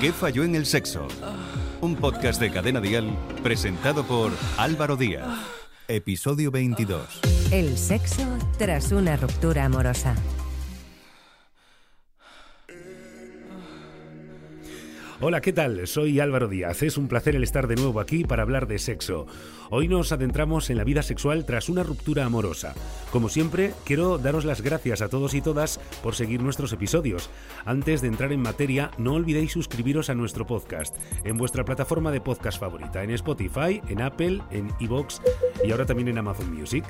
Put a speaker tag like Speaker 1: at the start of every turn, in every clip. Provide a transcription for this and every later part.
Speaker 1: ¿Qué falló en el sexo? Un podcast de Cadena Dial presentado por Álvaro Díaz. Episodio 22.
Speaker 2: El sexo tras una ruptura amorosa.
Speaker 3: Hola, ¿qué tal? Soy Álvaro Díaz. Es un placer el estar de nuevo aquí para hablar de sexo. Hoy nos adentramos en la vida sexual tras una ruptura amorosa. Como siempre, quiero daros las gracias a todos y todas por seguir nuestros episodios. Antes de entrar en materia, no olvidéis suscribiros a nuestro podcast en vuestra plataforma de podcast favorita, en Spotify, en Apple, en Evox y ahora también en Amazon Music.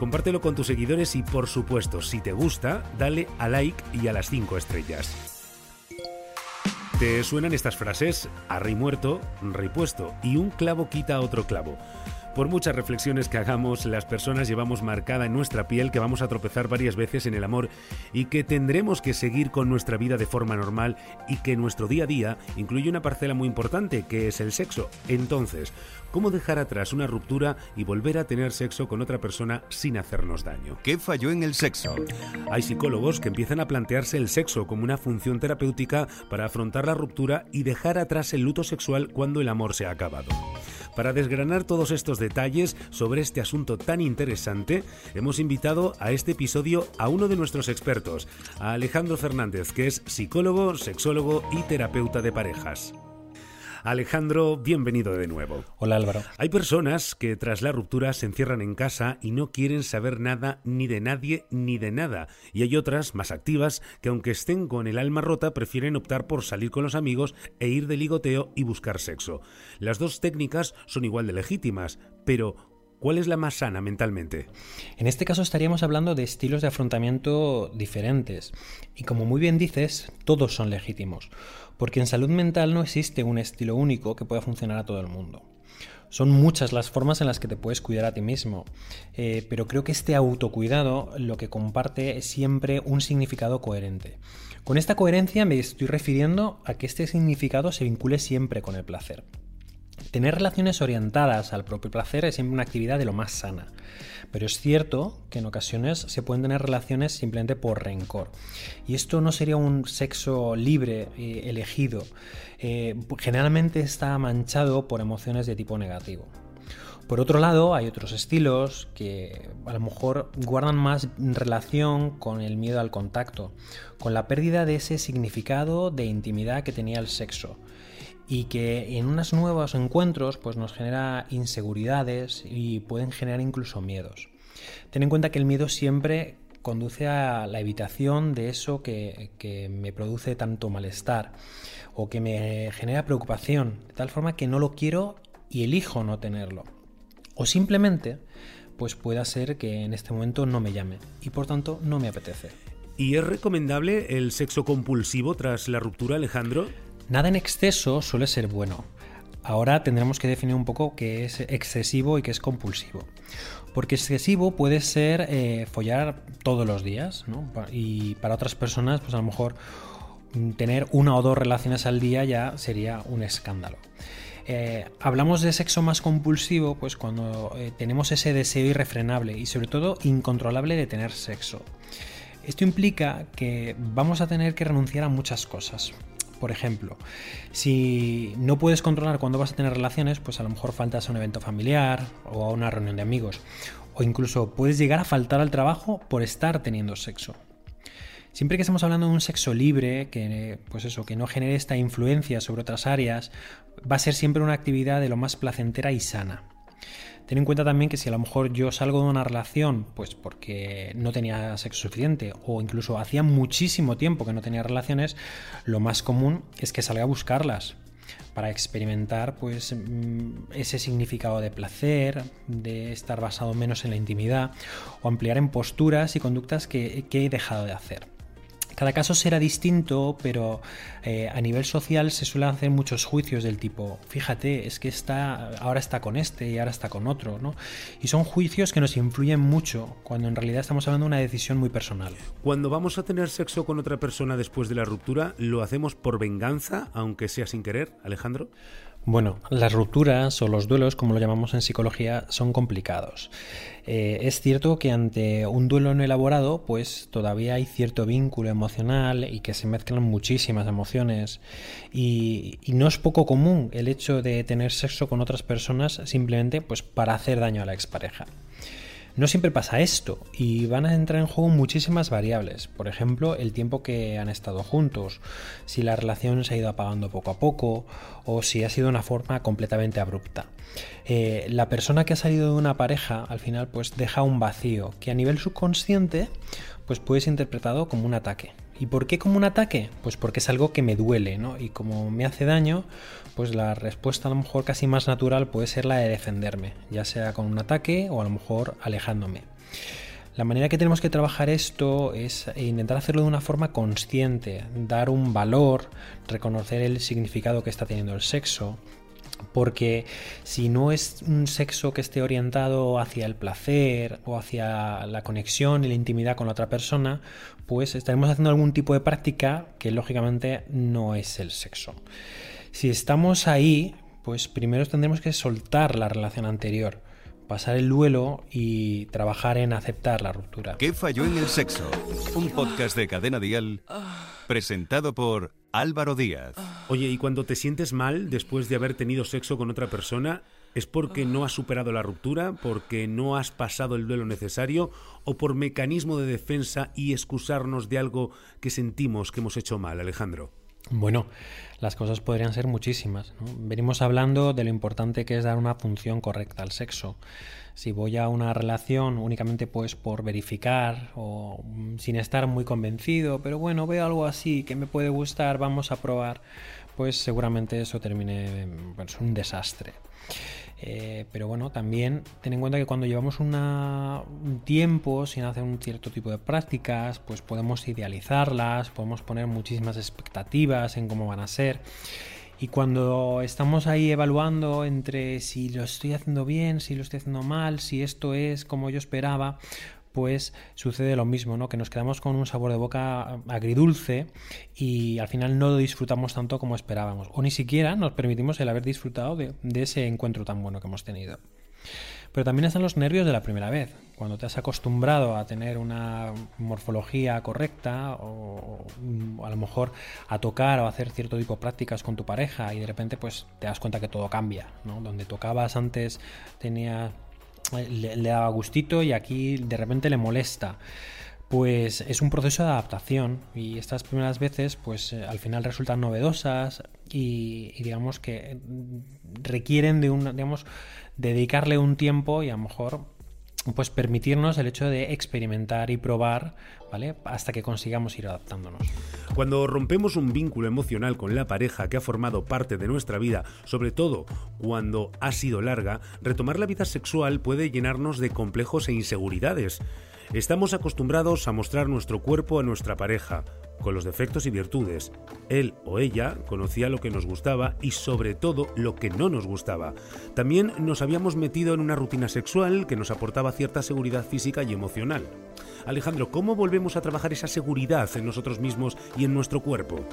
Speaker 3: Compártelo con tus seguidores y, por supuesto, si te gusta, dale a like y a las 5 estrellas. ¿Te suenan estas frases? A rey muerto, rey puesto, y un clavo quita otro clavo. Por muchas reflexiones que hagamos, las personas llevamos marcada en nuestra piel que vamos a tropezar varias veces en el amor y que tendremos que seguir con nuestra vida de forma normal y que nuestro día a día incluye una parcela muy importante que es el sexo. Entonces, ¿cómo dejar atrás una ruptura y volver a tener sexo con otra persona sin hacernos daño?
Speaker 1: ¿Qué falló en el sexo?
Speaker 3: Hay psicólogos que empiezan a plantearse el sexo como una función terapéutica para afrontar la ruptura y dejar atrás el luto sexual cuando el amor se ha acabado. Para desgranar todos estos detalles sobre este asunto tan interesante, hemos invitado a este episodio a uno de nuestros expertos, a Alejandro Fernández, que es psicólogo, sexólogo y terapeuta de parejas. Alejandro, bienvenido de nuevo.
Speaker 4: Hola Álvaro.
Speaker 3: Hay personas que tras la ruptura se encierran en casa y no quieren saber nada ni de nadie ni de nada. Y hay otras, más activas, que aunque estén con el alma rota, prefieren optar por salir con los amigos e ir de ligoteo y buscar sexo. Las dos técnicas son igual de legítimas, pero ¿Cuál es la más sana mentalmente?
Speaker 4: En este caso estaríamos hablando de estilos de afrontamiento diferentes. Y como muy bien dices, todos son legítimos. Porque en salud mental no existe un estilo único que pueda funcionar a todo el mundo. Son muchas las formas en las que te puedes cuidar a ti mismo, eh, pero creo que este autocuidado lo que comparte es siempre un significado coherente. Con esta coherencia me estoy refiriendo a que este significado se vincule siempre con el placer. Tener relaciones orientadas al propio placer es siempre una actividad de lo más sana, pero es cierto que en ocasiones se pueden tener relaciones simplemente por rencor. Y esto no sería un sexo libre, eh, elegido. Eh, generalmente está manchado por emociones de tipo negativo. Por otro lado, hay otros estilos que a lo mejor guardan más relación con el miedo al contacto, con la pérdida de ese significado de intimidad que tenía el sexo y que en unos nuevos encuentros pues nos genera inseguridades y pueden generar incluso miedos. Ten en cuenta que el miedo siempre conduce a la evitación de eso que, que, me produce tanto malestar o que me genera preocupación, de tal forma que no lo quiero y elijo no tenerlo. O simplemente, pues pueda ser que en este momento no me llame y por tanto no me apetece.
Speaker 3: ¿Y es recomendable el sexo compulsivo tras la ruptura, Alejandro?
Speaker 4: Nada en exceso suele ser bueno. Ahora tendremos que definir un poco qué es excesivo y qué es compulsivo. Porque excesivo puede ser eh, follar todos los días, ¿no? Y para otras personas, pues a lo mejor mm, tener una o dos relaciones al día ya sería un escándalo. Eh, hablamos de sexo más compulsivo, pues cuando eh, tenemos ese deseo irrefrenable y sobre todo incontrolable de tener sexo. Esto implica que vamos a tener que renunciar a muchas cosas. Por ejemplo, si no puedes controlar cuándo vas a tener relaciones, pues a lo mejor faltas a un evento familiar o a una reunión de amigos. O incluso puedes llegar a faltar al trabajo por estar teniendo sexo. Siempre que estamos hablando de un sexo libre, que, pues eso, que no genere esta influencia sobre otras áreas, va a ser siempre una actividad de lo más placentera y sana. Ten en cuenta también que si a lo mejor yo salgo de una relación, pues porque no tenía sexo suficiente o incluso hacía muchísimo tiempo que no tenía relaciones, lo más común es que salga a buscarlas para experimentar pues mm, ese significado de placer, de estar basado menos en la intimidad o ampliar en posturas y conductas que, que he dejado de hacer. Cada caso será distinto, pero eh, a nivel social se suelen hacer muchos juicios del tipo, fíjate, es que está, ahora está con este y ahora está con otro, ¿no? Y son juicios que nos influyen mucho, cuando en realidad estamos hablando de una decisión muy personal.
Speaker 3: Cuando vamos a tener sexo con otra persona después de la ruptura, ¿lo hacemos por venganza, aunque sea sin querer, Alejandro?
Speaker 4: Bueno, las rupturas o los duelos, como lo llamamos en psicología, son complicados. Eh, es cierto que ante un duelo no elaborado, pues todavía hay cierto vínculo emocional y que se mezclan muchísimas emociones. Y, y, no es poco común el hecho de tener sexo con otras personas simplemente pues, para hacer daño a la expareja. No siempre pasa esto y van a entrar en juego muchísimas variables. Por ejemplo, el tiempo que han estado juntos, si la relación se ha ido apagando poco a poco o si ha sido una forma completamente abrupta. Eh, la persona que ha salido de una pareja al final pues deja un vacío que a nivel subconsciente pues puede ser interpretado como un ataque. ¿Y por qué como un ataque? Pues porque es algo que me duele, ¿no? Y como me hace daño, pues la respuesta a lo mejor casi más natural puede ser la de defenderme, ya sea con un ataque o a lo mejor alejándome. La manera que tenemos que trabajar esto es intentar hacerlo de una forma consciente, dar un valor, reconocer el significado que está teniendo el sexo, porque si no es un sexo que esté orientado hacia el placer o hacia la conexión y la intimidad con la otra persona, pues estaremos haciendo algún tipo de práctica que lógicamente no es el sexo. Si estamos ahí, pues primero tendremos que soltar la relación anterior, pasar el duelo y trabajar en aceptar la ruptura.
Speaker 1: ¿Qué falló en el sexo? Un podcast de Cadena Dial presentado por Álvaro Díaz.
Speaker 3: Oye, ¿y cuando te sientes mal después de haber tenido sexo con otra persona, es porque no has superado la ruptura, porque no has pasado el duelo necesario o por mecanismo de defensa y excusarnos de algo que sentimos que hemos hecho mal, Alejandro?
Speaker 4: Bueno, las cosas podrían ser muchísimas. Venimos hablando de lo importante que es dar una función correcta al sexo. Si voy a una relación únicamente pues por verificar o mm, sin estar muy convencido, pero bueno, veo algo así que me puede gustar, vamos a probar, pues seguramente eso termine pues, un desastre. Eh, pero bueno, también ten en cuenta que cuando llevamos un tiempo sin hacer un cierto tipo de prácticas, pues podemos idealizarlas, podemos poner muchísimas expectativas en cómo van a ser. Y cuando estamos ahí evaluando entre si lo estoy haciendo bien, si lo estoy haciendo mal, si esto es como yo esperaba, pues sucede lo mismo, ¿no? Que nos quedamos con un sabor de boca agridulce y al final no lo disfrutamos tanto como esperábamos. O ni siquiera nos permitimos el haber disfrutado de, ese encuentro tan bueno que hemos tenido. Pero también están los nervios de la primera vez, cuando te has acostumbrado a tener una morfología correcta o, a lo mejor a tocar o hacer cierto tipo de prácticas con tu pareja y de repente pues te das cuenta que todo cambia, ¿no? Donde tocabas antes tenía le, daba gustito y aquí de repente le molesta. Pues es un proceso de adaptación y estas primeras veces pues eh, al final resultan novedosas y, digamos que requieren de un digamos dedicarle un tiempo y a lo mejor pues permitirnos el hecho de experimentar y probar, ¿vale? Hasta que consigamos ir adaptándonos.
Speaker 3: Cuando rompemos un vínculo emocional con la pareja que ha formado parte de nuestra vida, sobre todo cuando ha sido larga, retomar la vida sexual puede llenarnos de complejos e inseguridades. Estamos acostumbrados a mostrar nuestro cuerpo a nuestra pareja, con los defectos y virtudes. Él o ella conocía lo que nos gustaba y sobre todo lo que no nos gustaba. También nos habíamos metido en una rutina sexual que nos aportaba cierta seguridad física y emocional. Alejandro, ¿cómo volvemos a trabajar esa seguridad en nosotros mismos y en nuestro cuerpo?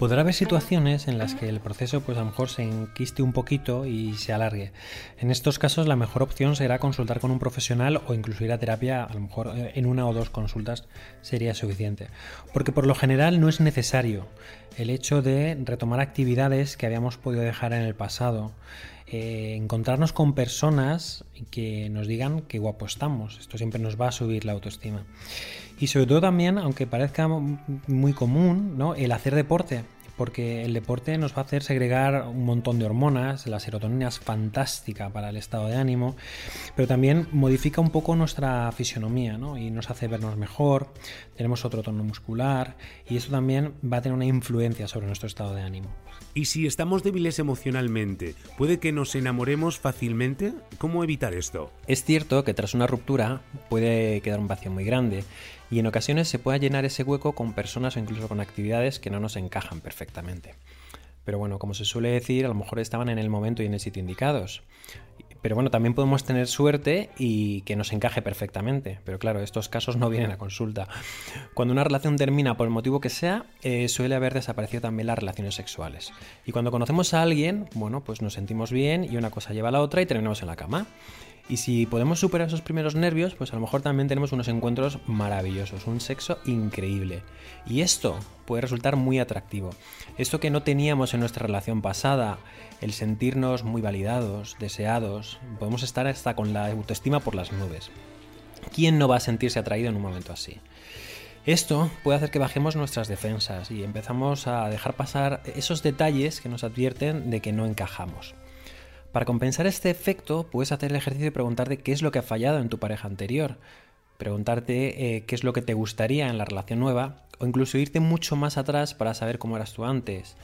Speaker 4: Podrá haber situaciones en las que el proceso pues a lo mejor se enquiste un poquito y se alargue. En estos casos la mejor opción será consultar con un profesional o incluso ir a terapia, a lo mejor eh, en una o dos consultas sería suficiente. Porque por lo general no es necesario el hecho de retomar actividades que habíamos podido dejar en el pasado. Eh, encontrarnos con personas que nos digan qué guapo estamos. Esto siempre nos va a subir la autoestima. Y sobre todo también, aunque parezca muy común, ¿no? el hacer deporte porque el deporte nos va a hacer segregar un montón de hormonas, la serotonina es fantástica para el estado de ánimo, pero también modifica un poco nuestra fisionomía ¿no? y nos hace vernos mejor, tenemos otro tono muscular y eso también va a tener una influencia sobre nuestro estado de ánimo.
Speaker 3: Y si estamos débiles emocionalmente, ¿puede que nos enamoremos fácilmente? ¿Cómo evitar esto?
Speaker 4: Es cierto que tras una ruptura puede quedar un vacío muy grande y en ocasiones se puede llenar ese hueco con personas o incluso con actividades que no nos encajan perfectamente. Pero bueno, como se suele decir, a lo mejor estaban en el momento y en el sitio indicados. Pero bueno, también podemos tener suerte y que nos encaje perfectamente. Pero claro, estos casos no vienen a consulta. Cuando una relación termina por el motivo que sea, eh, suele haber desaparecido también las relaciones sexuales. Y cuando conocemos a alguien, bueno, pues nos sentimos bien y una cosa lleva a la otra y terminamos en la cama. Y si podemos superar esos primeros nervios, pues a lo mejor también tenemos unos encuentros maravillosos, un sexo increíble. Y esto puede resultar muy atractivo. Esto que no teníamos en nuestra relación pasada, el sentirnos muy validados, deseados, podemos estar hasta con la autoestima por las nubes. ¿Quién no va a sentirse atraído en un momento así? Esto puede hacer que bajemos nuestras defensas y empezamos a dejar pasar esos detalles que nos advierten de que no encajamos. Para compensar este efecto, puedes hacer el ejercicio de preguntarte qué es lo que ha fallado en tu pareja anterior, preguntarte eh, qué es lo que te gustaría en la relación nueva, o incluso irte mucho más atrás para saber cómo eras tú antes,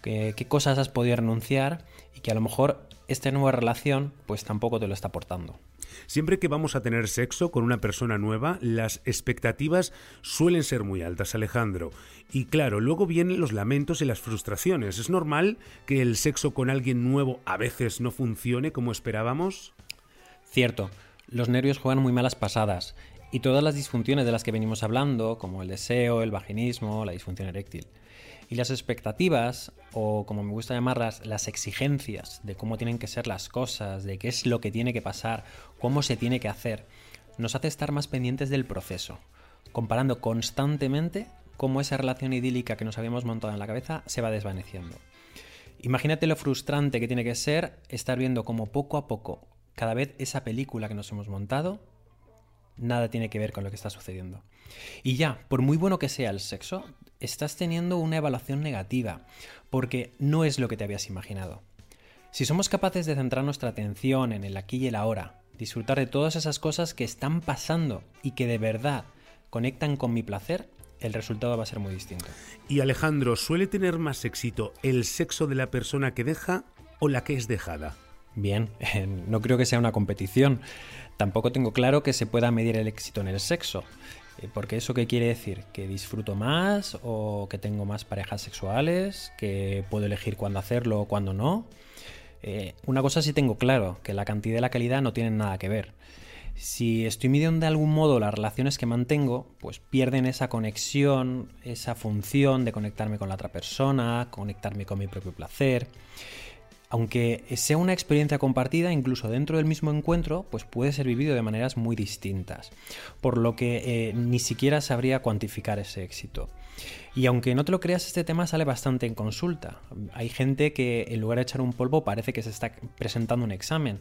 Speaker 4: qué, qué cosas has podido renunciar y que a lo mejor esta nueva relación pues tampoco te lo está aportando.
Speaker 3: Siempre que vamos a tener sexo con una persona nueva, las expectativas suelen ser muy altas, Alejandro. Y claro, luego vienen los lamentos y las frustraciones. ¿Es normal que el sexo con alguien nuevo a veces no funcione como esperábamos?
Speaker 4: Cierto, los nervios juegan muy malas pasadas y todas las disfunciones de las que venimos hablando, como el deseo, el vaginismo, la disfunción eréctil. Y las expectativas, o como me gusta llamarlas, las exigencias de cómo tienen que ser las cosas, de qué es lo que tiene que pasar, cómo se tiene que hacer, nos hace estar más pendientes del proceso, comparando constantemente cómo esa relación idílica que nos habíamos montado en la cabeza se va desvaneciendo. Imagínate lo frustrante que tiene que ser estar viendo como poco a poco, cada vez esa película que nos hemos montado, nada tiene que ver con lo que está sucediendo. Y ya, por muy bueno que sea el sexo, estás teniendo una evaluación negativa, porque no es lo que te habías imaginado. Si somos capaces de centrar nuestra atención en el aquí y el ahora, disfrutar de todas esas cosas que están pasando y que de verdad conectan con mi placer, el resultado va a ser muy distinto.
Speaker 3: Y Alejandro, ¿suele tener más éxito el sexo de la persona que deja o la que es dejada?
Speaker 4: Bien, no creo que sea una competición. Tampoco tengo claro que se pueda medir el éxito en el sexo. Eh, porque eso qué quiere decir? ¿Que disfruto más o que tengo más parejas sexuales? ¿Que puedo elegir cuándo hacerlo o cuándo no? Eh, una cosa sí tengo claro, que la cantidad y la calidad no tienen nada que ver. Si estoy midiendo de algún modo las relaciones que mantengo, pues pierden esa conexión, esa función de conectarme con la otra persona, conectarme con mi propio placer aunque sea una experiencia compartida, incluso dentro del mismo encuentro, pues puede ser vivido de maneras muy distintas, por lo que eh, ni siquiera sabría cuantificar ese éxito. Y aunque no te lo creas, este tema sale bastante en consulta. Hay gente que en lugar de echar un polvo parece que se está presentando un examen.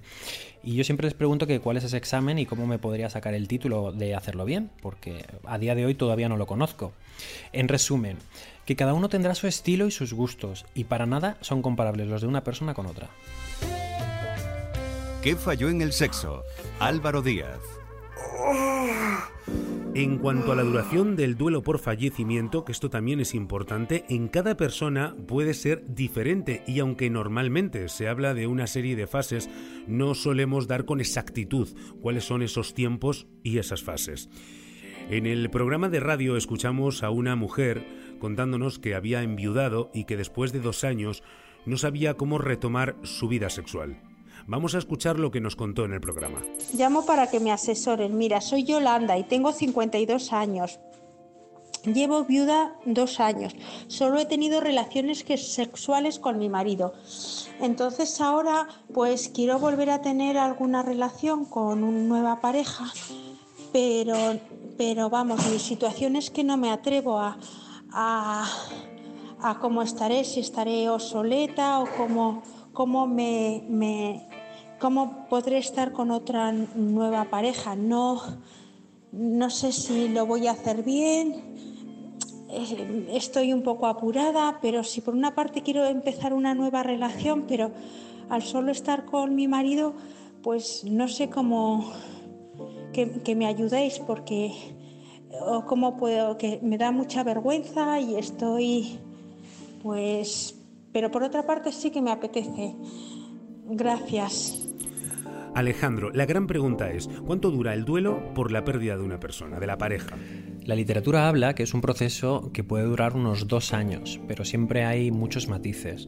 Speaker 4: Y yo siempre les pregunto que cuál es ese examen y cómo me podría sacar el título de hacerlo bien, porque a día de hoy todavía no lo conozco. En resumen, que cada uno tendrá su estilo y sus gustos, y para nada son comparables los de una persona con otra.
Speaker 1: ¿Qué falló en el sexo? Álvaro Díaz.
Speaker 3: En cuanto a la duración del duelo por fallecimiento, que esto también es importante, en cada persona puede ser diferente y aunque normalmente se habla de una serie de fases, no solemos dar con exactitud cuáles son esos tiempos y esas fases. En el programa de radio escuchamos a una mujer contándonos que había enviudado y que después de dos años no sabía cómo retomar su vida sexual. Vamos a escuchar lo que nos contó en el programa.
Speaker 5: Llamo para que me asesoren. Mira, soy Yolanda y tengo 52 años. Llevo viuda dos años. Solo he tenido relaciones sexuales con mi marido. Entonces ahora pues quiero volver a tener alguna relación con una nueva pareja. Pero, pero vamos, mi situación es que no me atrevo a, a, cómo estaré, si estaré obsoleta o cómo, cómo, me, me, cómo podré estar con otra nueva pareja. No, no sé si lo voy a hacer bien. Eh, estoy un poco apurada, pero si por una parte quiero empezar una nueva relación, pero al solo estar con mi marido, pues no sé cómo que, que me ayudéis porque o cómo puedo, que me da mucha vergüenza y estoy, pues, pero por otra parte sí que me apetece. Gracias.
Speaker 3: Alejandro, la gran pregunta es, ¿cuánto dura el duelo por la pérdida de una persona, de la pareja?
Speaker 4: La literatura habla que es un proceso que puede durar unos dos años, pero siempre hay muchos matices.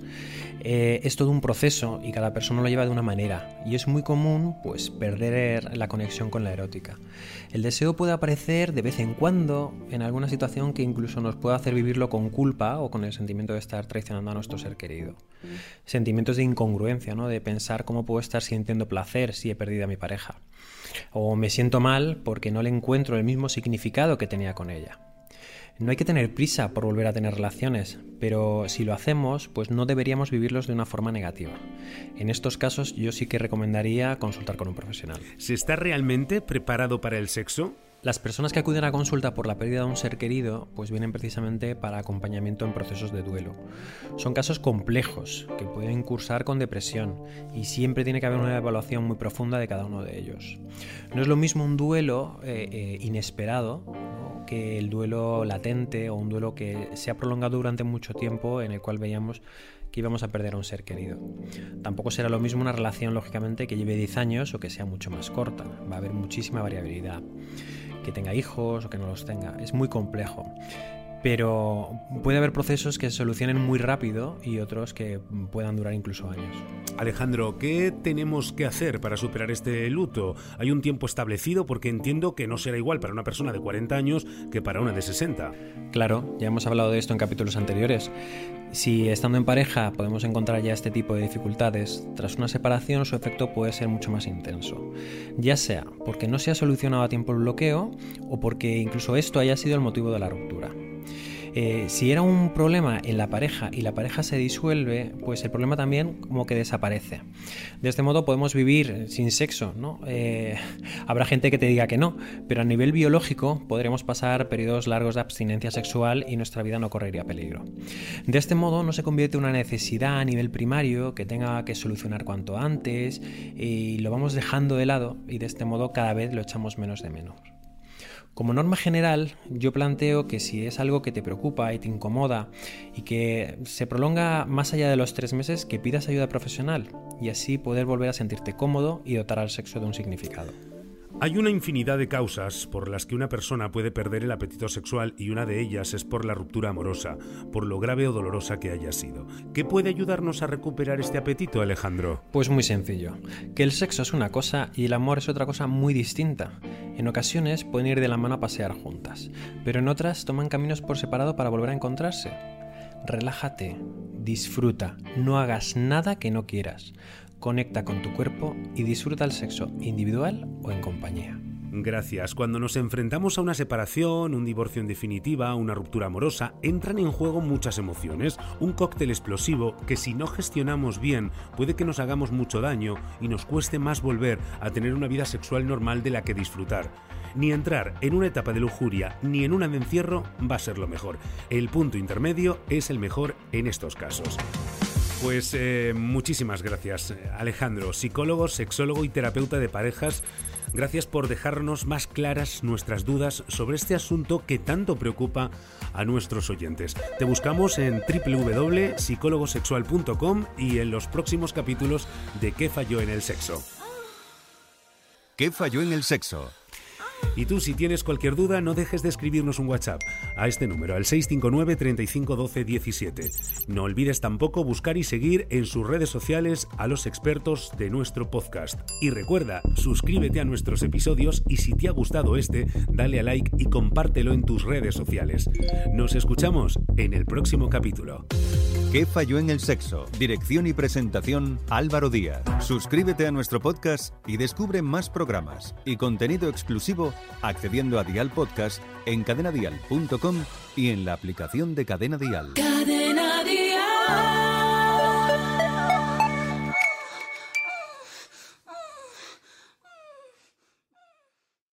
Speaker 4: Eh, es todo un proceso y cada persona lo lleva de una manera, y es muy común pues, perder la conexión con la erótica. El deseo puede aparecer de vez en cuando en alguna situación que incluso nos puede hacer vivirlo con culpa o con el sentimiento de estar traicionando a nuestro ser querido. Sentimientos de incongruencia, ¿no? de pensar cómo puedo estar sintiendo placer si he perdido a mi pareja. O me siento mal porque no le encuentro el mismo significado que tenía con ella. No hay que tener prisa por volver a tener relaciones, pero si lo hacemos, pues no deberíamos vivirlos de una forma negativa. En estos casos yo sí que recomendaría consultar con un profesional.
Speaker 3: ¿Se está realmente preparado para el sexo?
Speaker 4: Las personas que acuden a consulta por la pérdida de un ser querido, pues vienen precisamente para acompañamiento en procesos de duelo. Son casos complejos que pueden cursar con depresión y siempre tiene que haber una evaluación muy profunda de cada uno de ellos. No es lo mismo un duelo eh, eh, inesperado que el duelo latente o un duelo que se ha prolongado durante mucho tiempo en el cual veíamos que íbamos a perder a un ser querido. Tampoco será lo mismo una relación, lógicamente, que lleve 10 años o que sea mucho más corta. Va a haber muchísima variabilidad que tenga hijos o que no los tenga. Es muy complejo. Pero puede haber procesos que se solucionen muy rápido y otros que puedan durar incluso años.
Speaker 3: Alejandro, ¿qué tenemos que hacer para superar este luto? ¿Hay un tiempo establecido? Porque entiendo que no será igual para una persona de 40 años que para una de 60.
Speaker 4: Claro, ya hemos hablado de esto en capítulos anteriores. Si estando en pareja podemos encontrar ya este tipo de dificultades, tras una separación su efecto puede ser mucho más intenso. Ya sea porque no se ha solucionado a tiempo el bloqueo o porque incluso esto haya sido el motivo de la ruptura. Eh, si era un problema en la pareja y la pareja se disuelve, pues el problema también como que desaparece. De este modo podemos vivir sin sexo, ¿no? Eh, habrá gente que te diga que no, pero a nivel biológico podremos pasar periodos largos de abstinencia sexual y nuestra vida no correría peligro. De este modo no se convierte en una necesidad a nivel primario que tenga que solucionar cuanto antes y lo vamos dejando de lado y de este modo cada vez lo echamos menos de menos. Como norma general, yo planteo que si es algo que te preocupa y te incomoda y que se prolonga más allá de los tres meses, que pidas ayuda profesional y así poder volver a sentirte cómodo y dotar al sexo de un significado.
Speaker 3: Hay una infinidad de causas por las que una persona puede perder el apetito sexual y una de ellas es por la ruptura amorosa, por lo grave o dolorosa que haya sido. ¿Qué puede ayudarnos a recuperar este apetito, Alejandro?
Speaker 4: Pues muy sencillo, que el sexo es una cosa y el amor es otra cosa muy distinta. En ocasiones pueden ir de la mano a pasear juntas, pero en otras toman caminos por separado para volver a encontrarse. Relájate, disfruta, no hagas nada que no quieras conecta con tu cuerpo y disfruta el sexo individual o en compañía.
Speaker 3: Gracias. Cuando nos enfrentamos a una separación, un divorcio en definitiva, una ruptura amorosa, entran en juego muchas emociones, un cóctel explosivo que si no gestionamos bien puede que nos hagamos mucho daño y nos cueste más volver a tener una vida sexual normal de la que disfrutar. Ni entrar en una etapa de lujuria ni en una de encierro va a ser lo mejor. El punto intermedio es el mejor en estos casos. Pues eh, muchísimas gracias, Alejandro, psicólogo, sexólogo y terapeuta de parejas. Gracias por dejarnos más claras nuestras dudas sobre este asunto que tanto preocupa a nuestros oyentes. Te buscamos en www.psicólogosexual.com y en los próximos capítulos de ¿Qué falló en el sexo?
Speaker 1: ¿Qué falló en el sexo?
Speaker 3: Y tú, si tienes cualquier duda, no dejes de escribirnos un WhatsApp a este número, al 659 35 12 17. No olvides tampoco buscar y seguir en sus redes sociales a los expertos de nuestro podcast. Y recuerda, suscríbete a nuestros episodios y si te ha gustado este, dale a like y compártelo en tus redes sociales. Nos escuchamos en el próximo capítulo.
Speaker 1: ¿Qué falló en el sexo? Dirección y presentación Álvaro Díaz. Suscríbete a nuestro podcast y descubre más programas y contenido exclusivo accediendo a Dial Podcast en cadenadial.com y en la aplicación de Cadena Dial.
Speaker 6: Cadena Dial.